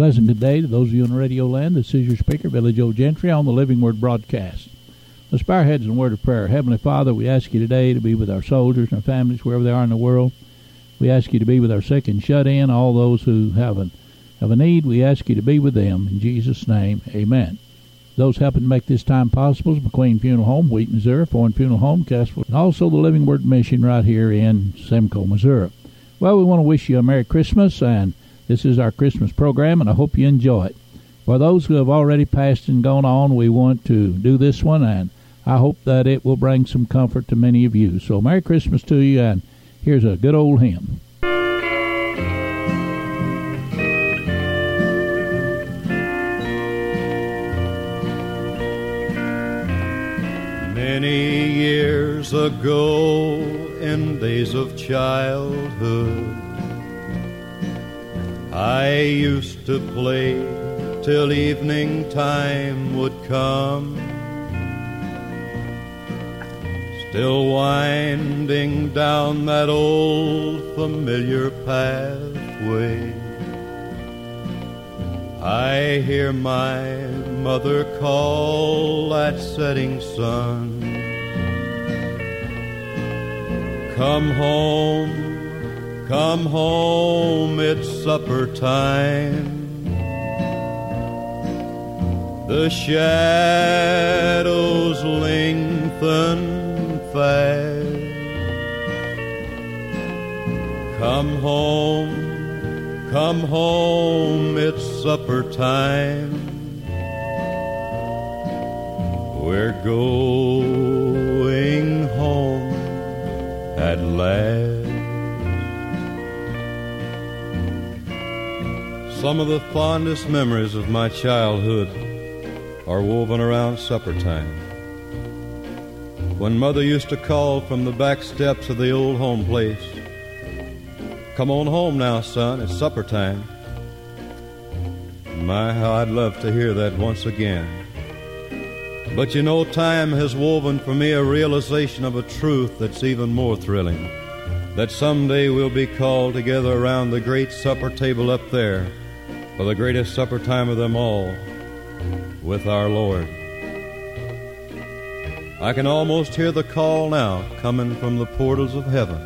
pleasant good day to those of you in radio land. This is your speaker, Billy Joe Gentry, on the Living Word broadcast. Let's bow our heads in a word of prayer. Heavenly Father, we ask you today to be with our soldiers and families wherever they are in the world. We ask you to be with our sick and shut in, all those who have, an, have a need. We ask you to be with them. In Jesus' name, amen. Those helping to make this time possible is McQueen Funeral Home, Wheat, Missouri, Fohn Funeral Home, Cassville, and also the Living Word Mission right here in Simcoe, Missouri. Well, we want to wish you a Merry Christmas and this is our Christmas program, and I hope you enjoy it. For those who have already passed and gone on, we want to do this one, and I hope that it will bring some comfort to many of you. So, Merry Christmas to you, and here's a good old hymn. Many years ago, in days of childhood, I used to play till evening time would come. Still winding down that old familiar pathway. I hear my mother call at setting sun. Come home Come home, it's supper time. The shadows lengthen fast. Come home, come home, it's supper time. We're going home at last. Some of the fondest memories of my childhood are woven around supper time. When Mother used to call from the back steps of the old home place, Come on home now, son, it's supper time. My, how I'd love to hear that once again. But you know, time has woven for me a realization of a truth that's even more thrilling. That someday we'll be called together around the great supper table up there for the greatest supper time of them all with our Lord. I can almost hear the call now coming from the portals of heaven.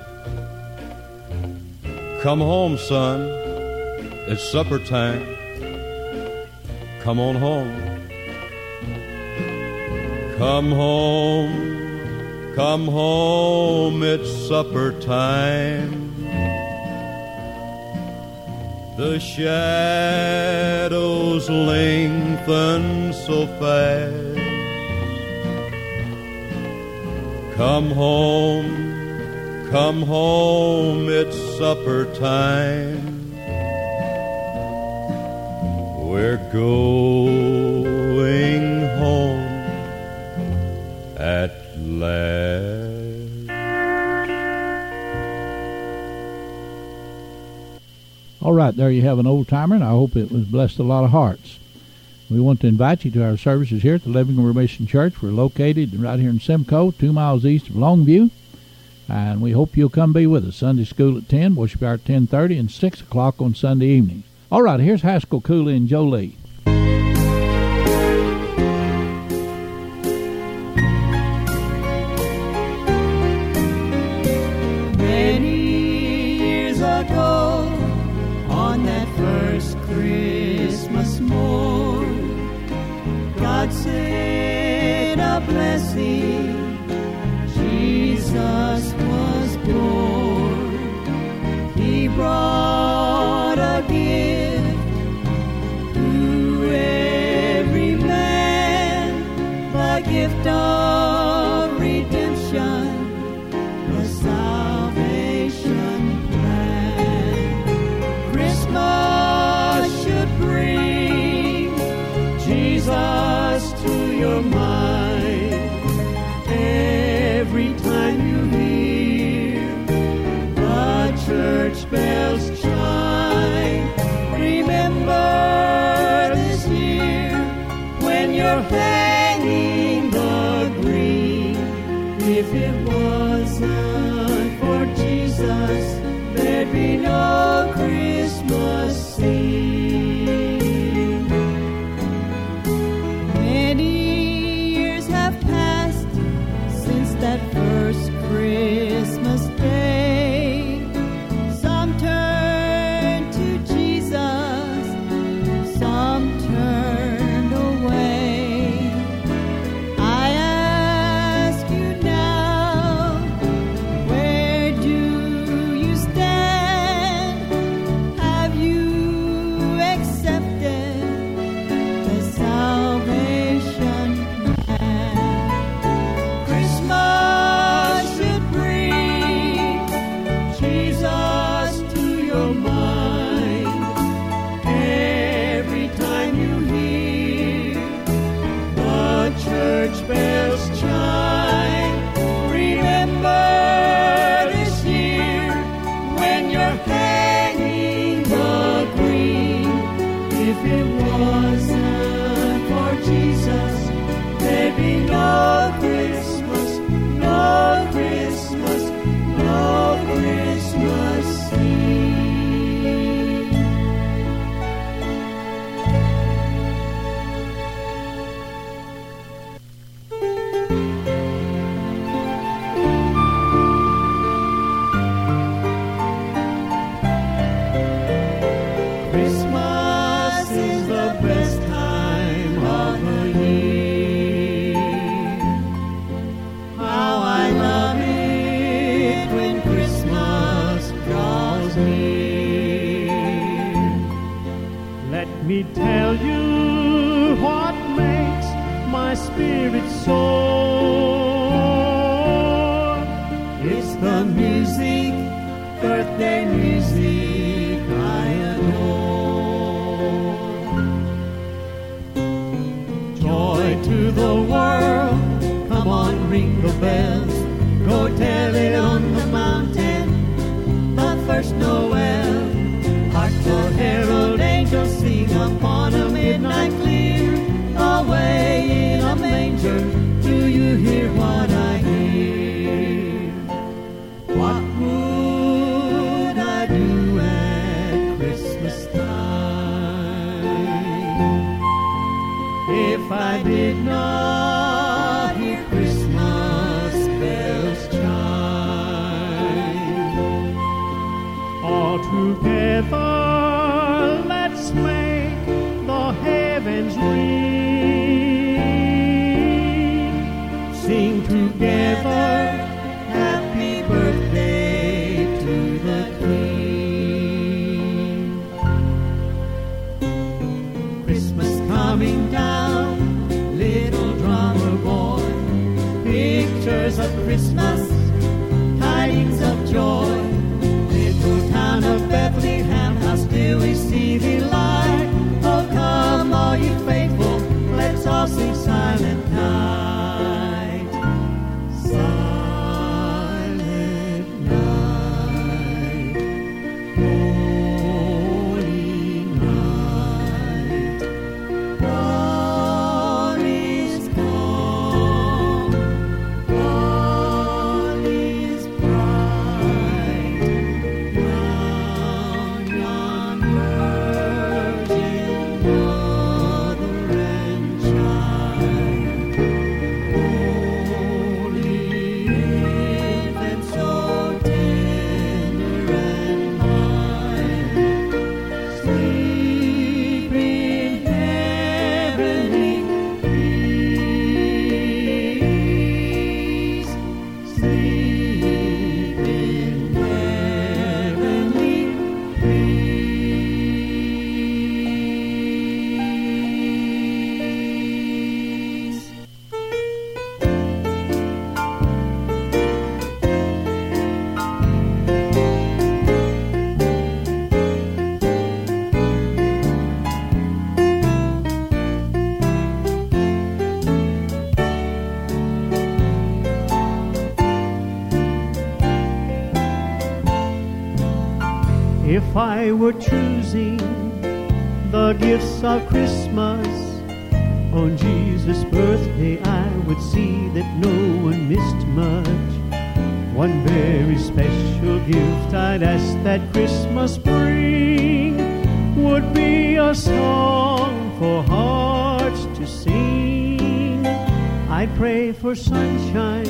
Come home, son. It's supper time. Come on home. Come home. Come home. It's supper time. The shadows lengthen so fast. Come home, come home, it's supper time. We're going home at last. All right, there you have an old timer, and I hope it was blessed a lot of hearts. We want to invite you to our services here at the Living Word Mission Church. We're located right here in Simcoe, two miles east of Longview, and we hope you'll come be with us. Sunday school at 10, worship hour at 10.30, and 6 o'clock on Sunday evenings. All right, here's Haskell Cooley and Jolie. Be no Christmas I were choosing the gifts of Christmas, on Jesus' birthday I would see that no one missed much. One very special gift I'd ask that Christmas bring would be a song for hearts to sing. I'd pray for sunshine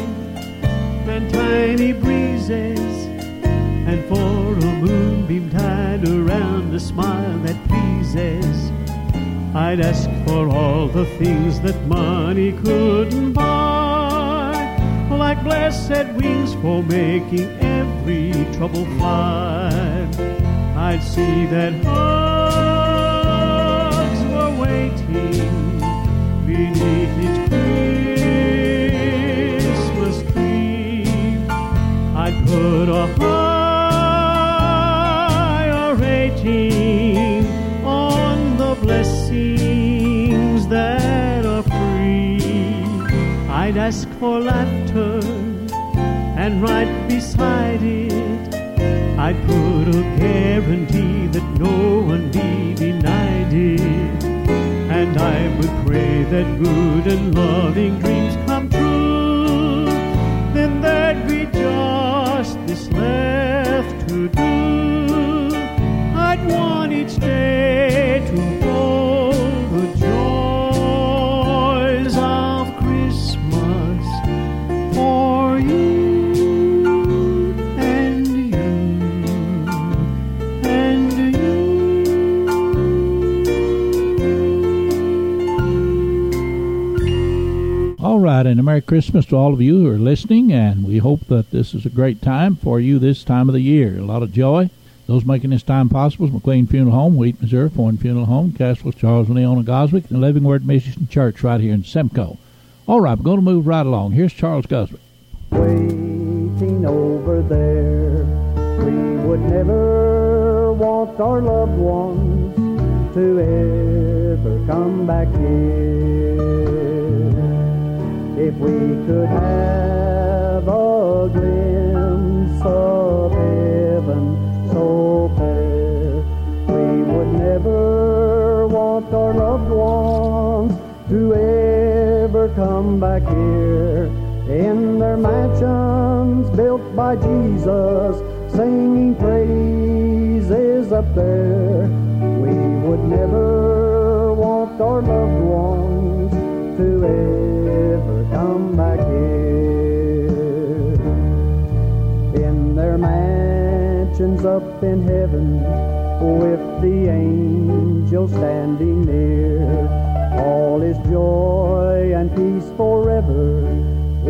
and tiny breezes and for a smile that pleases. I'd ask for all the things that money couldn't buy, like blessed wings for making every trouble fly. I'd see that hugs were waiting beneath each Christmas tree. I'd put a I'd ask for laughter, and right beside it, I'd put a guarantee that no one be denied day. And I would pray that good and loving dreams come true. Then there'd be just this left and a Merry Christmas to all of you who are listening, and we hope that this is a great time for you this time of the year. A lot of joy. Those making this time possible is McQueen Funeral Home, Wheat, Missouri, Fohn Funeral Home, Cassville, Charles and Leona Goswick, and Living Word Mission Church right here in Simcoe. All right, we're going to move right along. Here's Charles Goswick. waiting over there. We would never want our loved ones to ever come back here. If we could have a glimpse of heaven so fair, we would never want our loved ones to ever come back here in their mansions built by Jesus, singing praises up there. Up in heaven, with the angels standing near, all is joy and peace forever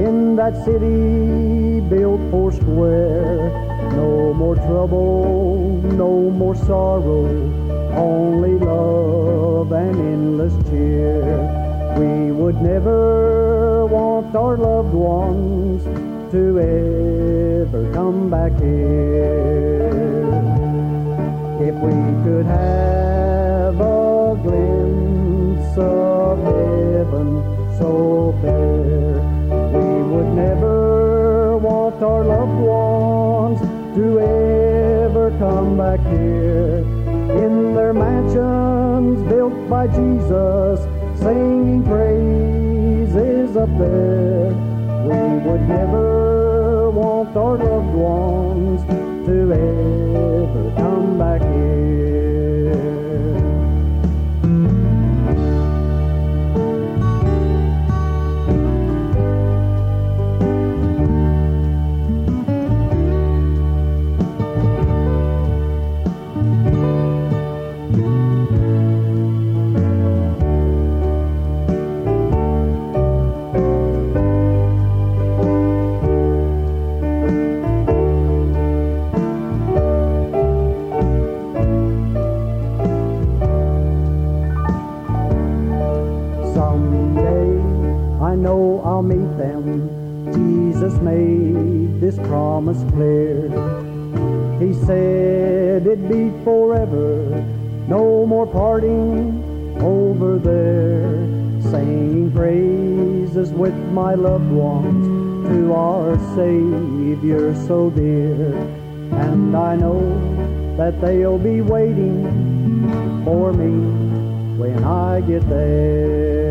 in that city built four square. No more trouble, no more sorrow, only love and endless cheer. We would never want our loved ones to ever come back here. If we could have a glimpse of heaven so fair, we would never want our loved ones to ever come back here. In their mansions built by Jesus, singing praises up there, we would never parting over there. saying praises with my loved ones to our Savior so dear. And I know that they'll be waiting for me when I get there.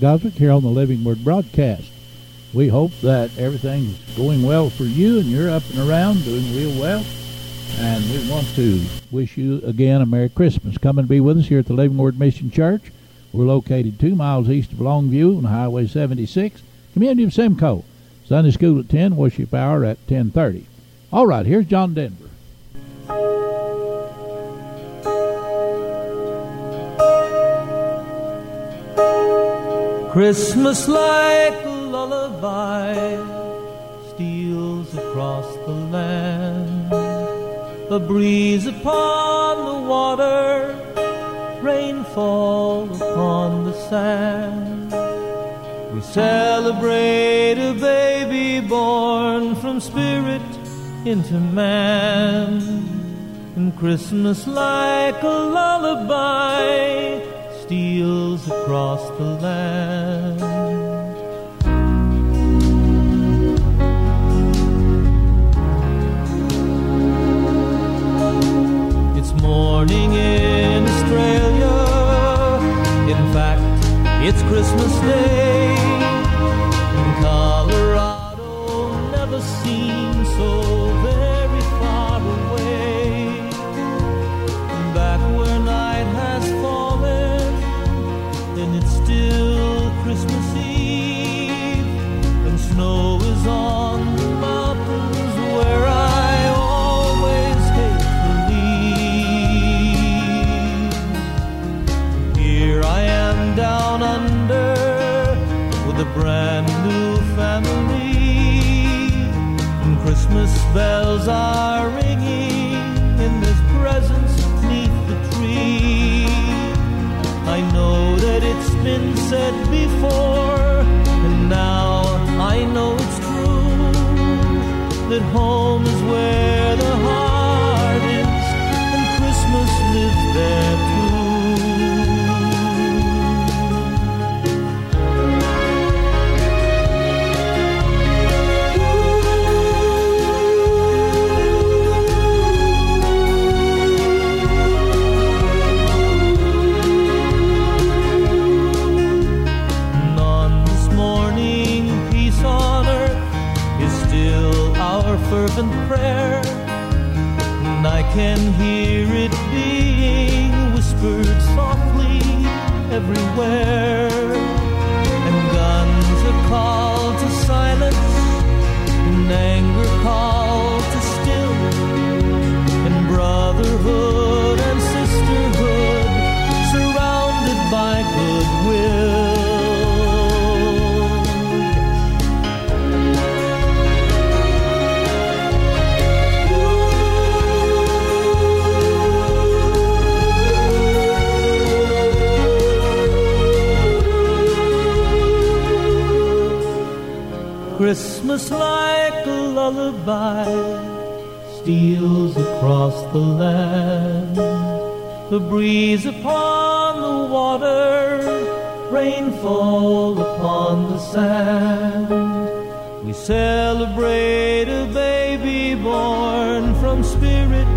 Goswick here on the Living Word broadcast. We hope that everything's going well for you and you're up and around doing real well. And we want to wish you again a Merry Christmas. Come and be with us here at the Living Word Mission Church. We're located two miles east of Longview on Highway 76, community of Simcoe. Sunday school at 10, worship hour at 10.30. All right, here's John Denver. Christmas like a lullaby steals across the land. A breeze upon the water, rainfall upon the sand. We celebrate a baby born from spirit into man. And Christmas like a lullaby steals across the land. It's morning in Australia. In fact, it's Christmas Day. Bells are ringing, in this presence neath the tree. I know that it's been said before, and now I know it's true that home is where Christmas like a lullaby steals across the land. The breeze upon the water, rainfall upon the sand. We celebrate a baby born from spirit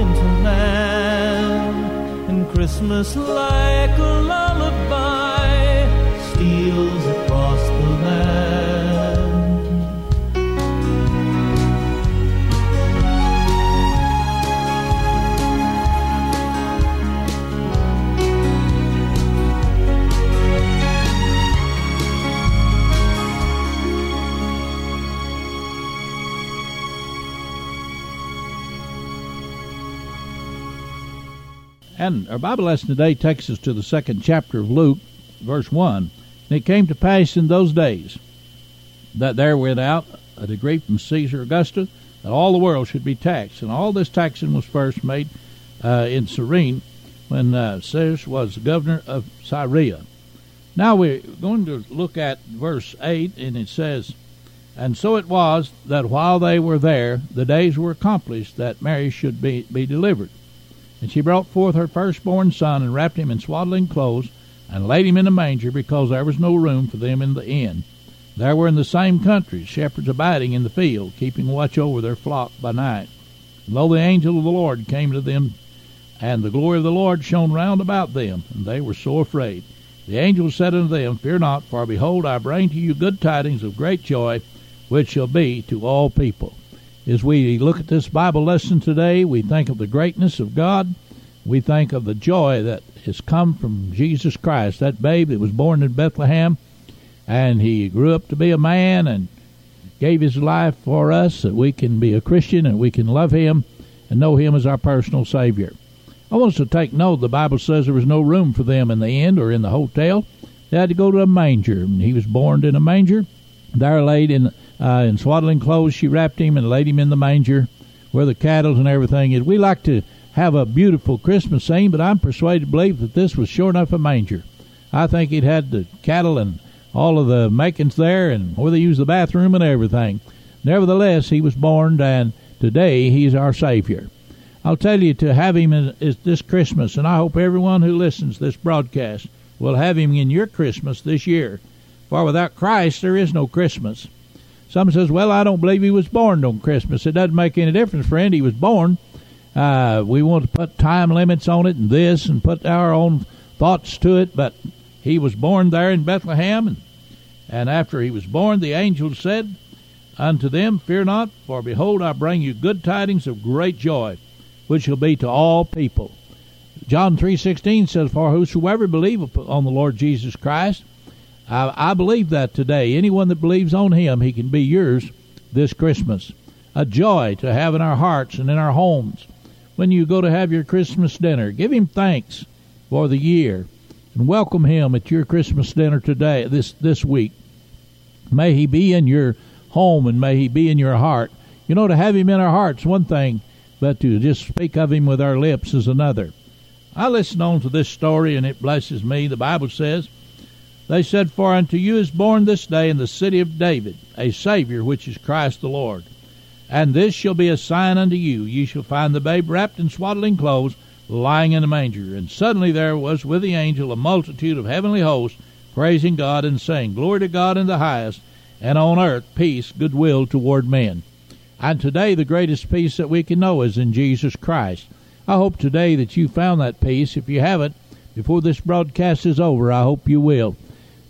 into man. And Christmas like a lullaby And our Bible lesson today takes us to the second chapter of Luke, verse 1. And it came to pass in those days that there went out a decree from Caesar Augustus that all the world should be taxed. And all this taxing was first made uh, in Cyrene when uh, Cyrus was governor of Syria. Now we're going to look at verse 8, and it says, And so it was that while they were there, the days were accomplished that Mary should be, be delivered. And she brought forth her firstborn son, and wrapped him in swaddling clothes, and laid him in a manger, because there was no room for them in the inn. There were in the same country shepherds abiding in the field, keeping watch over their flock by night. And lo, the angel of the Lord came to them, and the glory of the Lord shone round about them, and they were sore afraid. The angel said unto them, Fear not, for behold, I bring to you good tidings of great joy, which shall be to all people. As we look at this Bible lesson today, we think of the greatness of God. We think of the joy that has come from Jesus Christ, that babe that was born in Bethlehem, and he grew up to be a man and gave his life for us that we can be a Christian and we can love him and know him as our personal Savior. I want us to take note the Bible says there was no room for them in the inn or in the hotel. they had to go to a manger. And he was born in a manger. There laid in uh, in swaddling clothes, she wrapped him and laid him in the manger where the cattle and everything is. We like to have a beautiful Christmas scene, but I'm persuaded to believe that this was sure enough a manger. I think it had the cattle and all of the makings there and where they use the bathroom and everything. Nevertheless, he was born, and today he's our Savior. I'll tell you to have him is this Christmas, and I hope everyone who listens to this broadcast will have him in your Christmas this year. For without Christ, there is no Christmas. Some says, "Well, I don't believe he was born on Christmas." It doesn't make any difference, friend. He was born. Uh, we want to put time limits on it and this, and put our own thoughts to it, but he was born there in Bethlehem, and, and after he was born, the angel said unto them, Fear not, for behold, I bring you good tidings of great joy, which shall be to all people. John three sixteen says, For whosoever believeth on the Lord Jesus Christ, I, I believe that today. Anyone that believes on him, he can be yours this Christmas. A joy to have in our hearts and in our homes. When you go to have your Christmas dinner, give him thanks for the year and welcome him at your Christmas dinner today, this this week. May he be in your home and may he be in your heart. You know, to have him in our hearts one thing, but to just speak of him with our lips is another. I listen on to this story and it blesses me. The Bible says, They said, For unto you is born this day in the city of David a Savior, which is Christ the Lord. And this shall be a sign unto you. Ye shall find the babe wrapped in swaddling clothes, lying in a manger. And suddenly there was with the angel a multitude of heavenly hosts, praising God and saying, Glory to God in the highest, and on earth peace, goodwill toward men. And today the greatest peace that we can know is in Jesus Christ. I hope today that you found that peace. If you haven't, before this broadcast is over, I hope you will.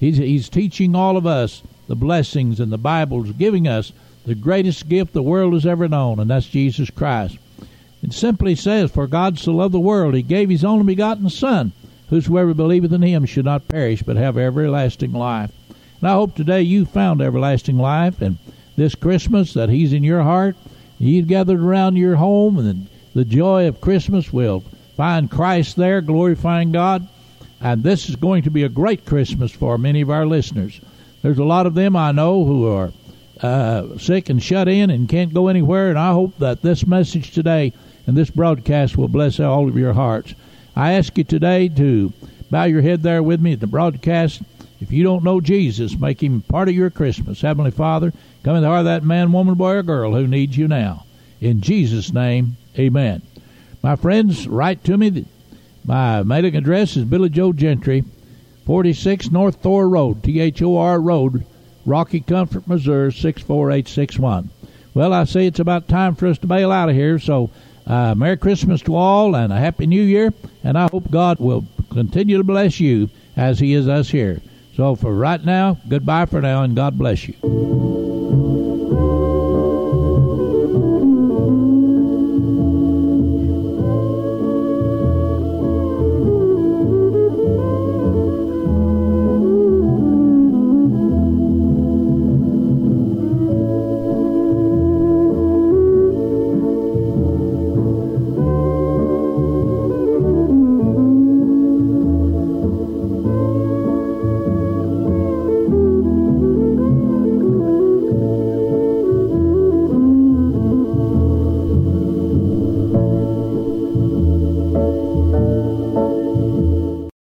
He's, he's teaching all of us the blessings and the Bible's giving us the greatest gift the world has ever known, and that's Jesus Christ. It simply says, For God so loved the world, he gave his only begotten Son. Whosoever believeth in him should not perish, but have everlasting life. And I hope today you found everlasting life, and this Christmas that he's in your heart, he's gathered around your home, and the joy of Christmas will find Christ there, glorifying God. And this is going to be a great Christmas for many of our listeners. There's a lot of them I know who are uh, sick and shut in and can't go anywhere, and I hope that this message today and this broadcast will bless all of your hearts. I ask you today to bow your head there with me at the broadcast. If you don't know Jesus, make him part of your Christmas. Heavenly Father, come in the heart of that man, woman, boy, or girl who needs you now. In Jesus' name, amen. My friends, write to me. My mailing address is Billy Joe Gentry, 46 North Thor Road, T H O R Road, Rocky Comfort, Missouri, 64861. Well, I say it's about time for us to bail out of here, so uh, Merry Christmas to all and a Happy New Year, and I hope God will continue to bless you as He is us here. So for right now, goodbye for now, and God bless you.